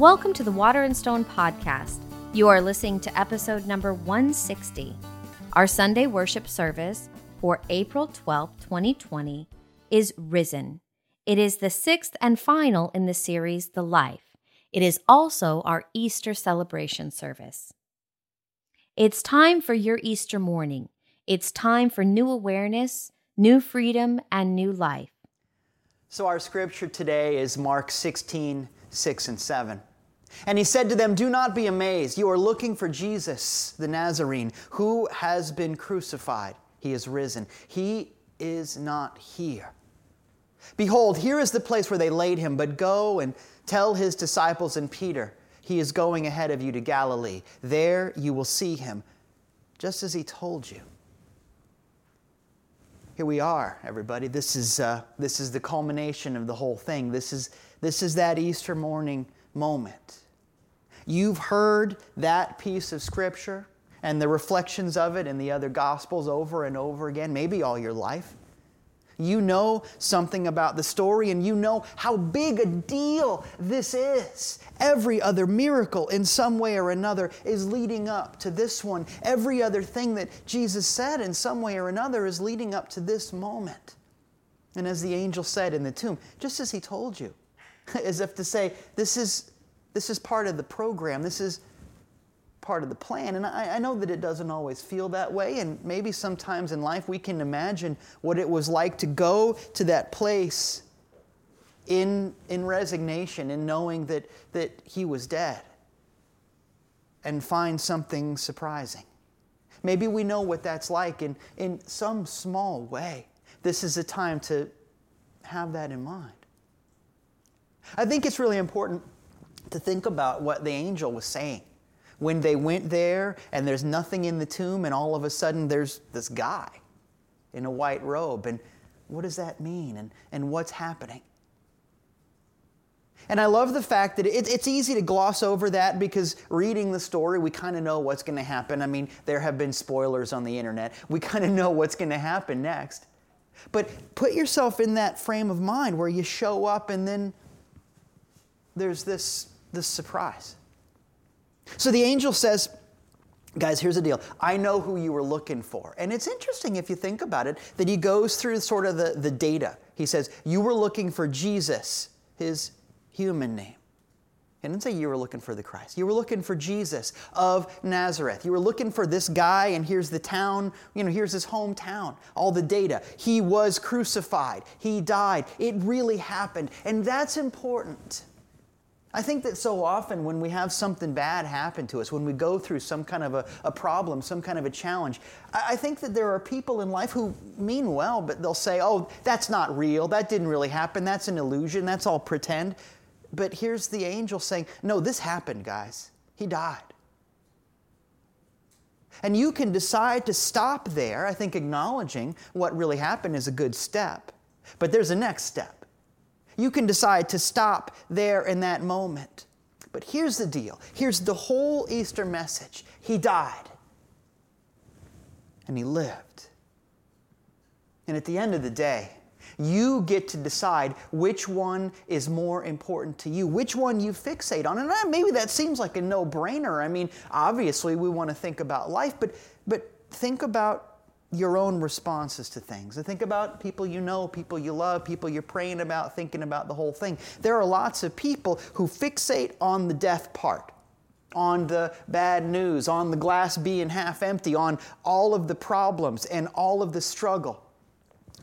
Welcome to the Water and Stone podcast. You are listening to episode number 160. Our Sunday worship service for April 12, 2020 is Risen. It is the sixth and final in the series, The Life. It is also our Easter celebration service. It's time for your Easter morning. It's time for new awareness, new freedom, and new life. So, our scripture today is Mark 16, 6 and 7. And he said to them, Do not be amazed. You are looking for Jesus, the Nazarene, who has been crucified. He is risen. He is not here. Behold, here is the place where they laid him, but go and tell his disciples and Peter, He is going ahead of you to Galilee. There you will see him, just as he told you. Here we are, everybody. This is, uh, this is the culmination of the whole thing. This is, this is that Easter morning moment. You've heard that piece of Scripture and the reflections of it in the other Gospels over and over again, maybe all your life. You know something about the story and you know how big a deal this is. Every other miracle, in some way or another, is leading up to this one. Every other thing that Jesus said, in some way or another, is leading up to this moment. And as the angel said in the tomb, just as he told you, as if to say, this is, this is part of the program. This is part of the plan. And I, I, know that it doesn't always feel that way, and maybe sometimes in life we can imagine what it was like to go to that place in, in resignation, in knowing that, that he was dead, and find something surprising. Maybe we know what that's like in, in some small way. This is a time to have that in mind. I think it's really important to think about what the angel was saying when they went there and there's nothing in the tomb, and all of a sudden there's this guy in a white robe. And what does that mean? And, and what's happening? And I love the fact that it, it's easy to gloss over that because reading the story, we kind of know what's going to happen. I mean, there have been spoilers on the internet. We kind of know what's going to happen next. But put yourself in that frame of mind where you show up and then there's this, this surprise. So the angel says, Guys, here's the deal. I know who you were looking for. And it's interesting if you think about it that he goes through sort of the, the data. He says, You were looking for Jesus, his human name. He didn't say you were looking for the Christ. You were looking for Jesus of Nazareth. You were looking for this guy, and here's the town, you know, here's his hometown, all the data. He was crucified, he died. It really happened. And that's important. I think that so often when we have something bad happen to us, when we go through some kind of a, a problem, some kind of a challenge, I, I, think that there are people in life who mean well, but they'll say, oh, that's not real, that didn't really happen, that's an illusion, that's all pretend. But here's the angel saying, no, this happened, guys. He died. And you can decide to stop there. I think acknowledging what really happened is a good step. But there's a next step. You can decide to stop there in that moment. But here's the deal here's the whole Easter message He died, and He lived. And at the end of the day, you get to decide which one is more important to you, which one you fixate on. And uh, maybe that seems like a no brainer. I mean, obviously, we want to think about life, but, but think about your own responses to things. And think about people you know, people you love, people you're praying about, thinking about the whole thing. There are lots of people who fixate on the death part, on the bad news, on the glass being half empty, on all of the problems and all of the struggle.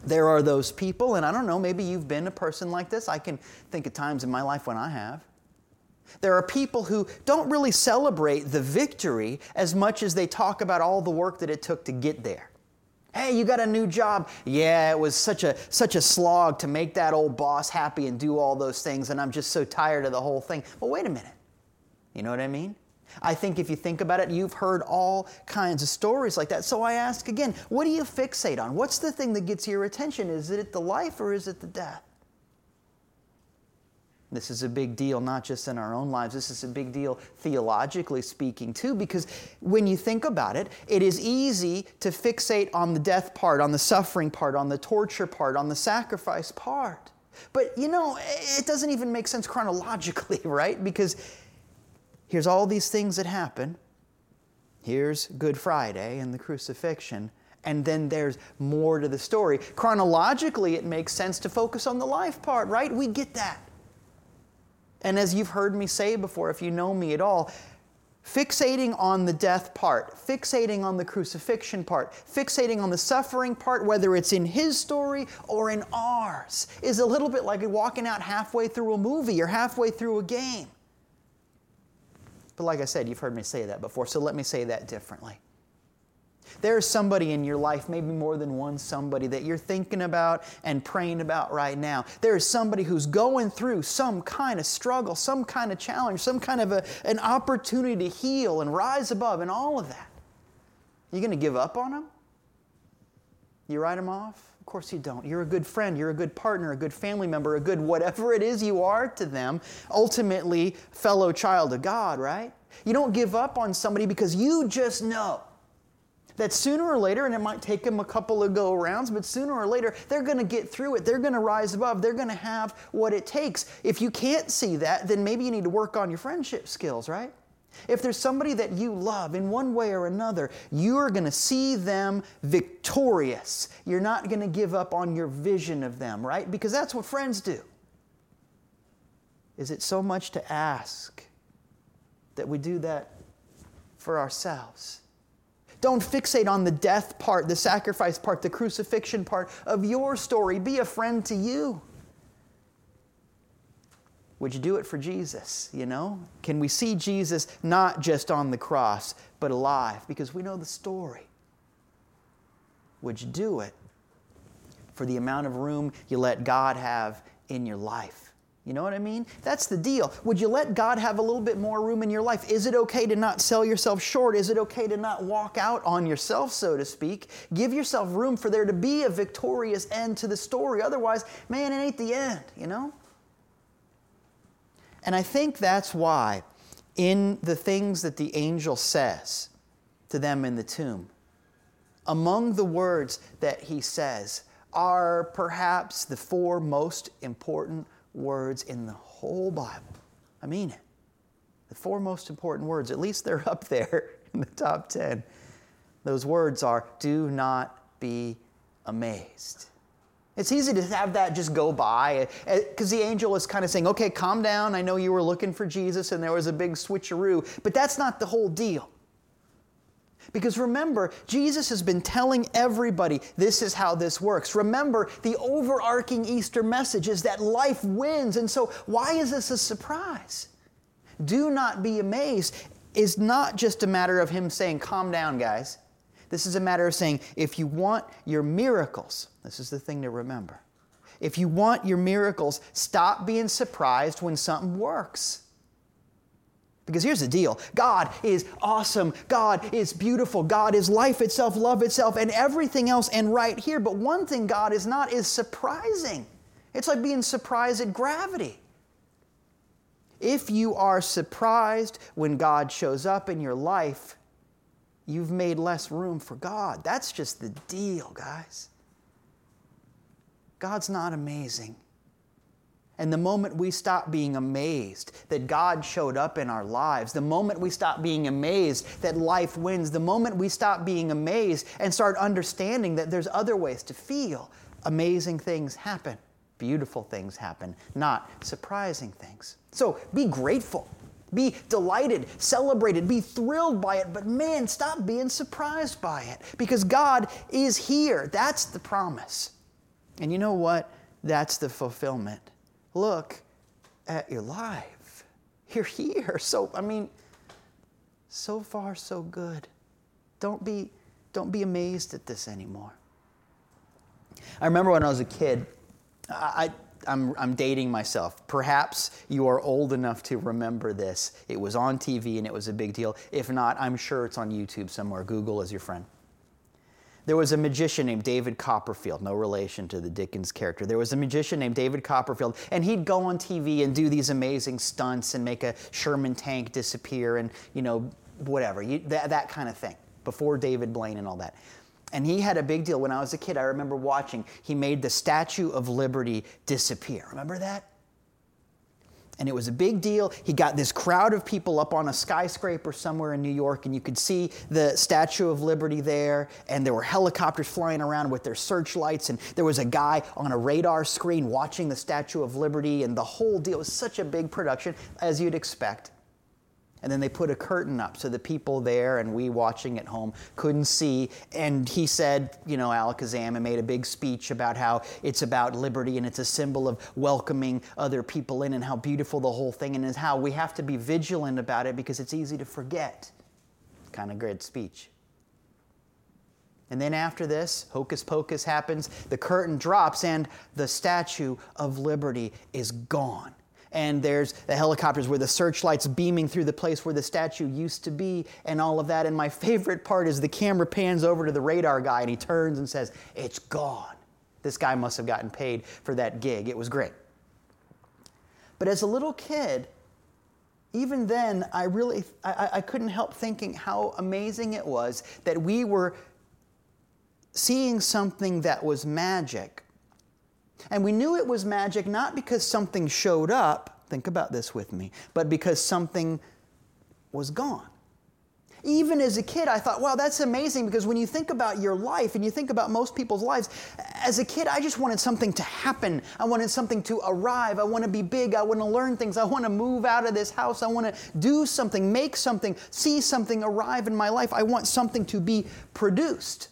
There are those people, and I don't know, maybe you've been a person like this. I can think of times in my life when I have. There are people who don't really celebrate the victory as much as they talk about all the work that it took to get there. Hey, you got a new job. Yeah, it was such a such a slog to make that old boss happy and do all those things and I'm just so tired of the whole thing. Well, wait a minute. You know what I mean? I think if you think about it, you've heard all kinds of stories like that. So I ask again, what do you fixate on? What's the thing that gets your attention? Is it the life or is it the death? This is a big deal, not just in our own lives. This is a big deal theologically speaking, too, because when you think about it, it is easy to fixate on the death part, on the suffering part, on the torture part, on the sacrifice part. But you know, it doesn't even make sense chronologically, right? Because Here's all these things that happen. Here's Good Friday and the crucifixion. And then there's more to the story. Chronologically, it makes sense to focus on the life part, right? We get that. And as you've heard me say before, if you know me at all, fixating on the death part, fixating on the crucifixion part, fixating on the suffering part, whether it's in his story or in ours, is a little bit like walking out halfway through a movie or halfway through a game. But like I said, you've heard me say that before, so let me say that differently. There's somebody in your life, maybe more than one somebody, that you're thinking about and praying about right now. There is somebody who's going through some kind of struggle, some kind of challenge, some kind of a, an opportunity to heal and rise above, and all of that. You going to give up on them? You write them off? Of course you don't. You're a good friend, you're a good partner, a good family member, a good whatever it is you are to them, ultimately, fellow child of God, right? You don't give up on somebody because you just know that sooner or later, and it might take them a couple of go rounds, but sooner or later, they're going to get through it. They're going to rise above. They're going to have what it takes. If you can't see that, then maybe you need to work on your friendship skills, right? If there's somebody that you love in one way or another, you are going to see them victorious. You're not going to give up on your vision of them, right? Because that's what friends do. Is it so much to ask that we do that for ourselves? Don't fixate on the death part, the sacrifice part, the crucifixion part of your story. Be a friend to you. Would you do it for Jesus? You know? Can we see Jesus not just on the cross, but alive? Because we know the story. Would you do it for the amount of room you let God have in your life? You know what I mean? That's the deal. Would you let God have a little bit more room in your life? Is it okay to not sell yourself short? Is it okay to not walk out on yourself, so to speak? Give yourself room for there to be a victorious end to the story. Otherwise, man, it ain't the end, you know? And I think that's why, in the things that the angel says to them in the tomb, among the words that he says are perhaps the four most important words in the whole Bible. I mean it. The four most important words, at least they're up there in the top 10. Those words are do not be amazed. It's easy to have that just go by eh, eh, because the angel is kind of saying, okay, calm down. I know you were looking for Jesus and there was a big switcheroo, but that's not the whole deal. Because remember, Jesus has been telling everybody this is how this works. Remember, the overarching Easter message is that life wins. And so, why is this a surprise? Do not be amazed is not just a matter of him saying, calm down, guys. This is a matter of saying, if you want your miracles, this is the thing to remember. If you want your miracles, stop being surprised when something works. Because here's the deal God is awesome. God is beautiful. God is life itself, love itself, and everything else, and right here. But one thing God is not is surprising. It's like being surprised at gravity. If you are surprised when God shows up in your life, you've made less room for God. That's just the deal, guys. God's not amazing. And the moment we stop being amazed that God showed up in our lives, the moment we stop being amazed that life wins, the moment we stop being amazed and start understanding that there's other ways to feel, amazing things happen. Beautiful things happen, not surprising things. So be grateful. Be delighted, celebrated, be thrilled by it, but man, stop being surprised by it because God is here. That's the promise. And you know what? That's the fulfillment look at your life. You're here. So, I mean, so far, so good. Don't be, don't be amazed at this anymore. I remember when I was a kid, I, I'm, I'm dating myself. Perhaps you are old enough to remember this. It was on TV and it was a big deal. If not, I'm sure it's on YouTube somewhere. Google is your friend. There was a magician named David Copperfield, no relation to the Dickens character. There was a magician named David Copperfield, and he'd go on TV and do these amazing stunts and make a Sherman tank disappear and, you know, whatever, you, that, that kind of thing, before David Blaine and all that. And he had a big deal. When I was a kid, I remember watching, he made the Statue of Liberty disappear. Remember that? And it was a big deal. He got this crowd of people up on a skyscraper somewhere in New York, and you could see the Statue of Liberty there. And there were helicopters flying around with their searchlights. And there was a guy on a radar screen watching the Statue of Liberty. And the whole deal was such a big production, as you'd expect. And then they put a curtain up so the people there and we watching at home couldn't see. And he said, you know, Alakazam and made a big speech about how it's about liberty and it's a symbol of welcoming other people in and how beautiful the whole thing is, how we have to be vigilant about it because it's easy to forget. Kind of great speech. And then after this, hocus pocus happens, the curtain drops, and the Statue of Liberty is gone and there's the helicopters where the searchlights beaming through the place where the statue used to be and all of that. And my favorite part is the camera pans over to the radar guy and he turns and says, It's gone. This guy must have gotten paid for that gig. It was great. But as a little kid, even then, I really I, I couldn't help thinking how amazing it was that we were seeing something that was magic and we knew it was magic not because something showed up, think about this with me, but because something was gone. Even as a kid, I thought, wow, that's amazing because when you think about your life and you think about most people's lives, as a kid, I just wanted something to happen. I wanted something to arrive. I want to be big. I want to learn things. I want to move out of this house. I want to do something, make something, see something arrive in my life. I want something to be produced.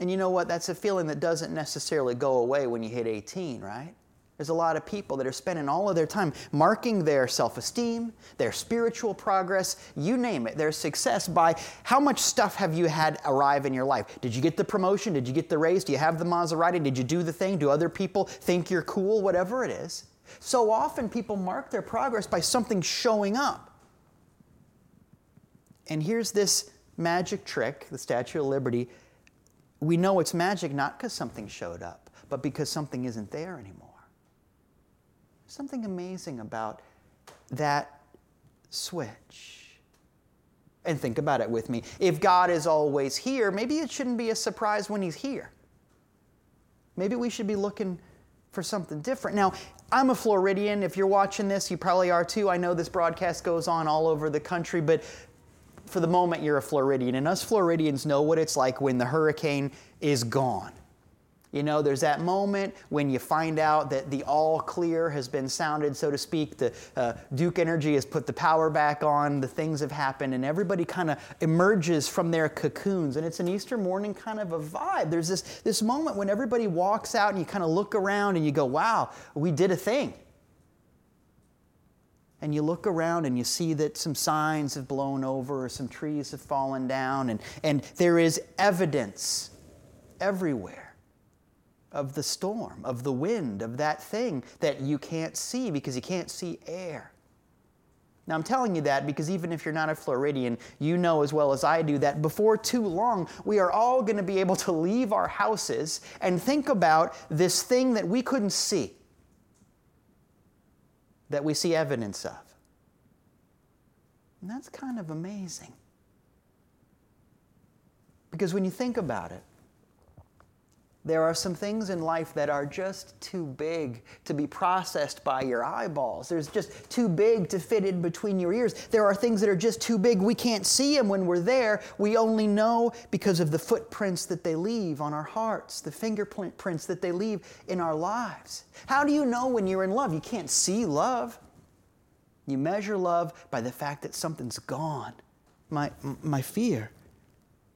And you know what? That's a feeling that doesn't necessarily go away when you hit 18, right? There's a lot of people that are spending all of their time marking their self esteem, their spiritual progress, you name it, their success by how much stuff have you had arrive in your life? Did you get the promotion? Did you get the raise? Do you have the Maserati? Did you do the thing? Do other people think you're cool? Whatever it is. So often people mark their progress by something showing up. And here's this magic trick the Statue of Liberty we know it's magic not because something showed up, but because something isn't there anymore. Something amazing about that switch. And think about it with me. If God is always here, maybe it shouldn't be a surprise when He's here. Maybe we should be looking for something different. Now, I'm a Floridian. If you're watching this, you probably are too. I know this broadcast goes on all over the country, but for the moment you're a Floridian, and us Floridians know what it's like when the hurricane is gone. You know, there's that moment when you find out that the all clear has been sounded, so to speak. The uh, Duke Energy has put the power back on, the things have happened, and everybody kind of emerges from their cocoons. And it's an Easter morning kind of a vibe. There's this, this moment when everybody walks out and you kind of look around and you go, wow, we did a thing and you look around and you see that some signs have blown over or some trees have fallen down, and, and there is evidence everywhere of the storm, of the wind, of that thing that you can't see because you can't see air. Now, I'm telling you that because even if you're not a Floridian, you know as well as I do that before too long, we are all going to be able to leave our houses and think about this thing that we couldn't see that we see evidence of. And that's kind of amazing. Because when you think about it, there are some things in life that are just too big to be processed by your eyeballs. There's just too big to fit in between your ears. There are things that are just too big. We can't see them when we're there. We only know because of the footprints that they leave on our hearts, the fingerprints that they leave in our lives. How do you know when you're in love? You can't see love. You measure love by the fact that something's gone. My, my fear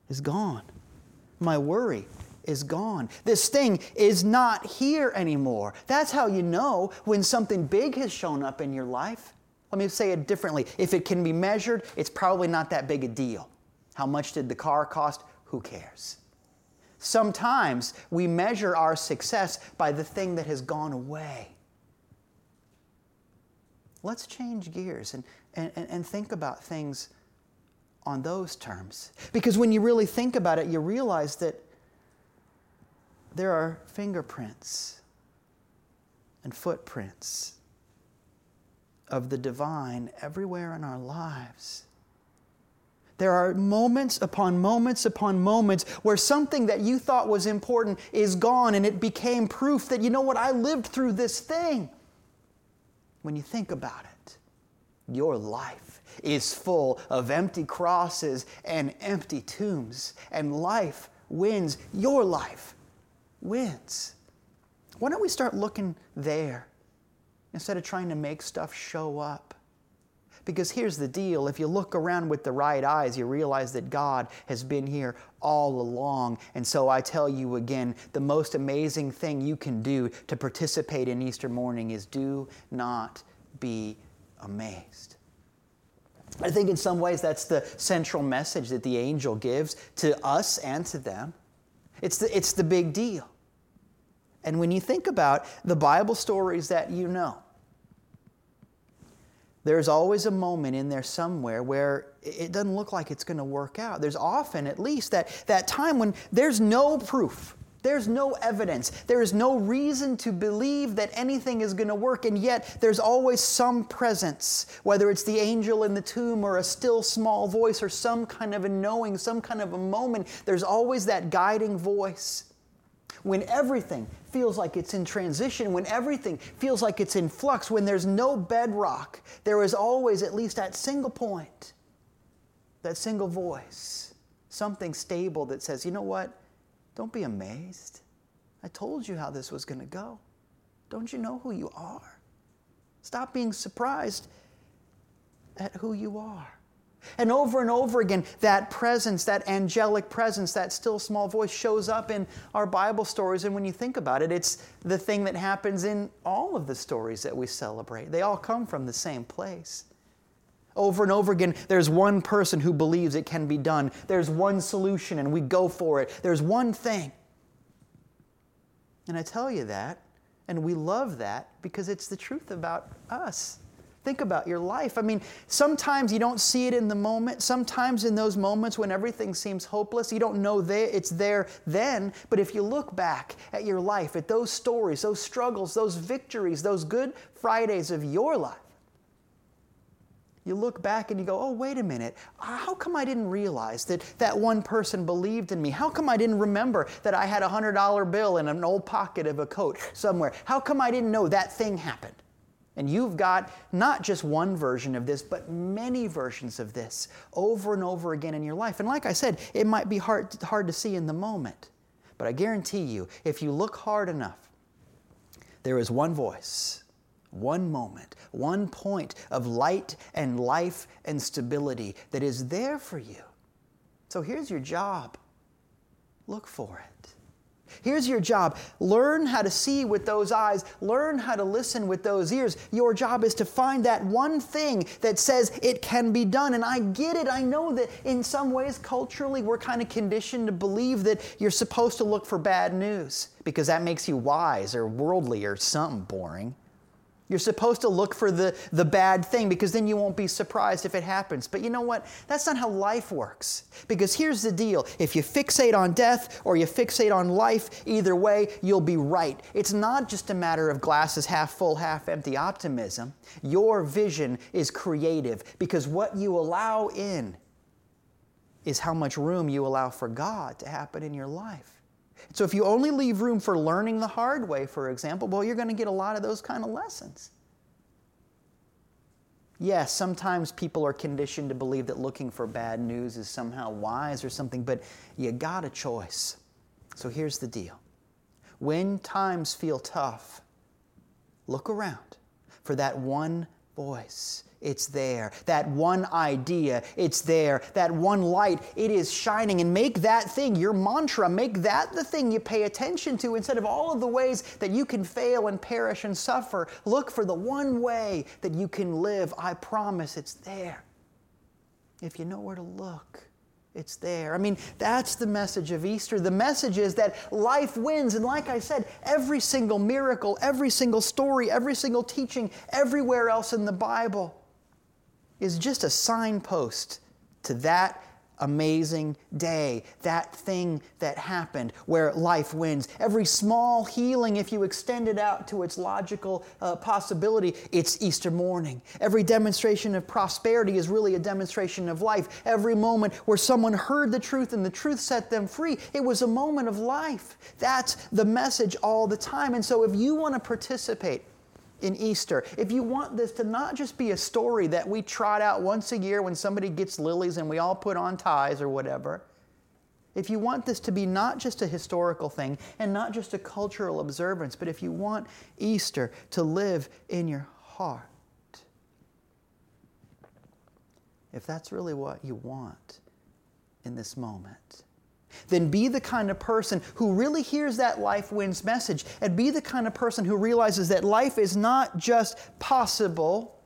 is gone. My worry is gone. This thing is not here anymore. That's how you know when something big has shown up in your life. Let me say it differently. If it can be measured, it's probably not that big a deal. How much did the car cost? Who cares? Sometimes we measure our success by the thing that has gone away. Let's change gears and, and, and think about things on those terms. Because when you really think about it, you realize that there are fingerprints and footprints of the divine everywhere in our lives. There are moments upon moments upon moments where something that you thought was important is gone and it became proof that, you know what, I lived through this thing. when you think about it, your life is full of empty crosses and empty tombs, and life wins. Your life wins. Why don't we start looking there instead of trying to make stuff show up? Because here's the deal if you look around with the right eyes, you realize that God has been here all along. And so I tell you again the most amazing thing you can do to participate in Easter morning is do not be amazed. I think in some ways that's the central message that the angel gives to us and to them. It's the, it's the big deal. And when you think about the Bible stories that you know, there's always a moment in there somewhere where it doesn't look like it's going to work out. There's often, at least, that, that time when there's no proof. There's no evidence. There is no reason to believe that anything is going to work, and yet there's always some presence, whether it's the angel in the tomb or a still small voice or some kind of a knowing, some kind of a moment. There's always that guiding voice. When everything feels like it's in transition, when everything feels like it's in flux, when there's no bedrock, there is always at least that single point, that single voice, something stable that says, you know what? Don't be amazed. I told you how this was going to go. Don't you know who you are? Stop being surprised at who you are. And over and over again, that presence, that angelic presence, that still small voice shows up in our Bible stories. And when you think about it, it's the thing that happens in all of the stories that we celebrate. They all come from the same place. Over and over again, there's one person who believes it can be done. There's one solution, and we go for it. There's one thing. And I tell you that, and we love that because it's the truth about us. Think about your life. I mean, sometimes you don't see it in the moment. Sometimes in those moments when everything seems hopeless, you don't know that it's there then. But if you look back at your life, at those stories, those struggles, those victories, those good Fridays of your life, you look back and you go, oh, wait a minute. How come I didn't realize that that one person believed in me? How come I didn't remember that I had a $100 bill in an old pocket of a coat somewhere? How come I didn't know that thing happened? And you've got not just one version of this, but many versions of this over and over again in your life. And like I said, it might be hard, hard to see in the moment. But I guarantee you, if you look hard enough, there is one voice, one moment, one point of light and life and stability that is there for you. So here's your job look for it. Here's your job learn how to see with those eyes, learn how to listen with those ears. Your job is to find that one thing that says it can be done. And I get it. I know that in some ways, culturally, we're kind of conditioned to believe that you're supposed to look for bad news because that makes you wise or worldly or something boring. You're supposed to look for the, the bad thing because then you won't be surprised if it happens. But you know what? That's not how life works. Because here's the deal if you fixate on death or you fixate on life, either way, you'll be right. It's not just a matter of glasses half full, half empty optimism. Your vision is creative because what you allow in is how much room you allow for God to happen in your life. So if you only leave room for learning the hard way, for example, well, you're going to get a lot of those kind of lessons. Yes, sometimes people are conditioned to believe that looking for bad news is somehow wise or something, but you got a choice. So here's the deal when times feel tough, look around for that one voice it's there. That one idea, it's there. That one light, it is shining. And make that thing your mantra. Make that the thing you pay attention to instead of all of the ways that you can fail and perish and suffer. Look for the one way that you can live. I promise it's there. If you know where to look. It's there. I mean, that's the message of Easter. The message is that life wins. And like I said, every single miracle, every single story, every single teaching, everywhere else in the Bible is just a signpost to that amazing day, that thing that happened where life wins. Every small healing, if you extend it out to its logical uh, possibility, it's Easter morning. Every demonstration of prosperity is really a demonstration of life. Every moment where someone heard the truth and the truth set them free, it was a moment of life. That's the message all the time. And so if you want to participate, in Easter, if you want this to not just be a story that we trot out once a year when somebody gets lilies and we all put on ties or whatever, if you want this to be not just a historical thing and not just a cultural observance, but if you want Easter to live in your heart, if that's really what you want in this moment, then be the kind of person who really hears that life wins message and be the kind of person who realizes that life is not just possible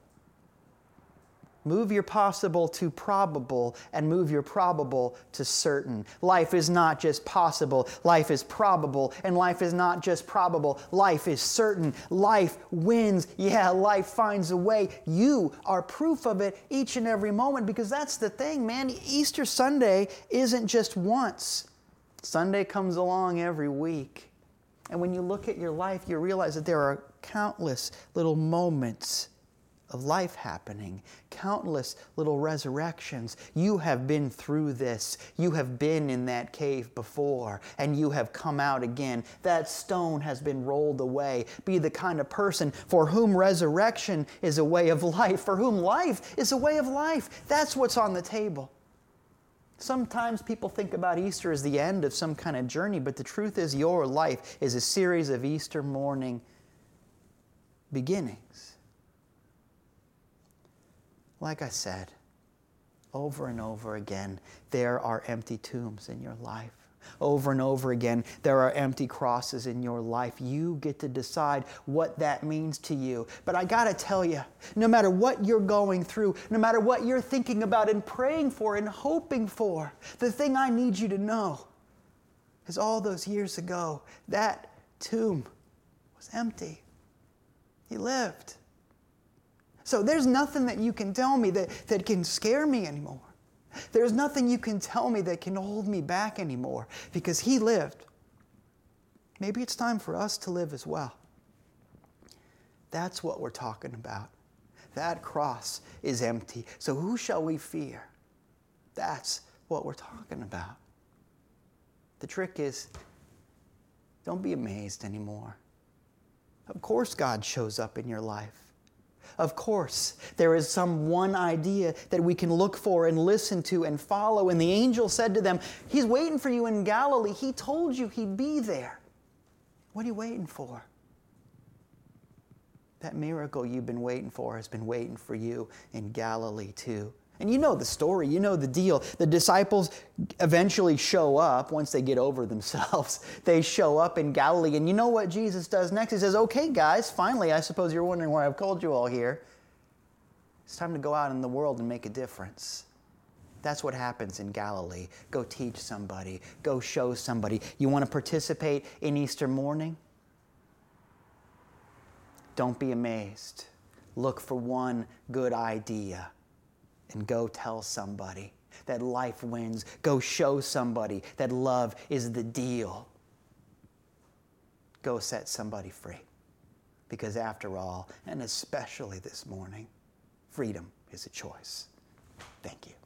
Move your possible to probable and move your probable to certain. Life is not just possible, life is probable, and life is not just probable, life is certain. Life wins. Yeah, life finds a way. You are proof of it each and every moment because that's the thing, man. Easter Sunday isn't just once, Sunday comes along every week. And when you look at your life, you realize that there are countless little moments of life happening, countless little resurrections. You have been through this. You have been in that cave before, and you have come out again. That stone has been rolled away. Be the kind of person for whom resurrection is a way of life, for whom life is a way of life. That's what's on the table. Sometimes people think about Easter as the end of some kind of journey, but the truth is, your life is a series of Easter morning beginnings. Like I said, over and over again, there are empty tombs in your life. Over and over again, there are empty crosses in your life. You get to decide what that means to you. But I got to tell you, no matter what you're going through, no matter what you're thinking about and praying for and hoping for, the thing I need you to know is all those years ago, that tomb was empty. He lived. So there's nothing that you can tell me that, that can scare me anymore. There's nothing you can tell me that can hold me back anymore because He lived. Maybe it's time for us to live as well. That's what we're talking about. That cross is empty. So who shall we fear? That's what we're talking about. The trick is don't be amazed anymore. Of course, God shows up in your life. Of course, there is some one idea that we can look for and listen to and follow. And the angel said to them, He's waiting for you in Galilee. He told you he'd be there. What are you waiting for? That miracle you've been waiting for has been waiting for you in Galilee too. And you know the story, you know the deal. The disciples eventually show up once they get over themselves. They show up in Galilee. And you know what Jesus does next? He says, Okay, guys, finally, I suppose you're wondering why I've called you all here. It's time to go out in the world and make a difference. That's what happens in Galilee. Go teach somebody, go show somebody. You want to participate in Easter morning? Don't be amazed. Look for one good idea and go tell somebody that life wins. Go show somebody that love is the deal. Go set somebody free. Because after all, and especially this morning, freedom is a choice. Thank you.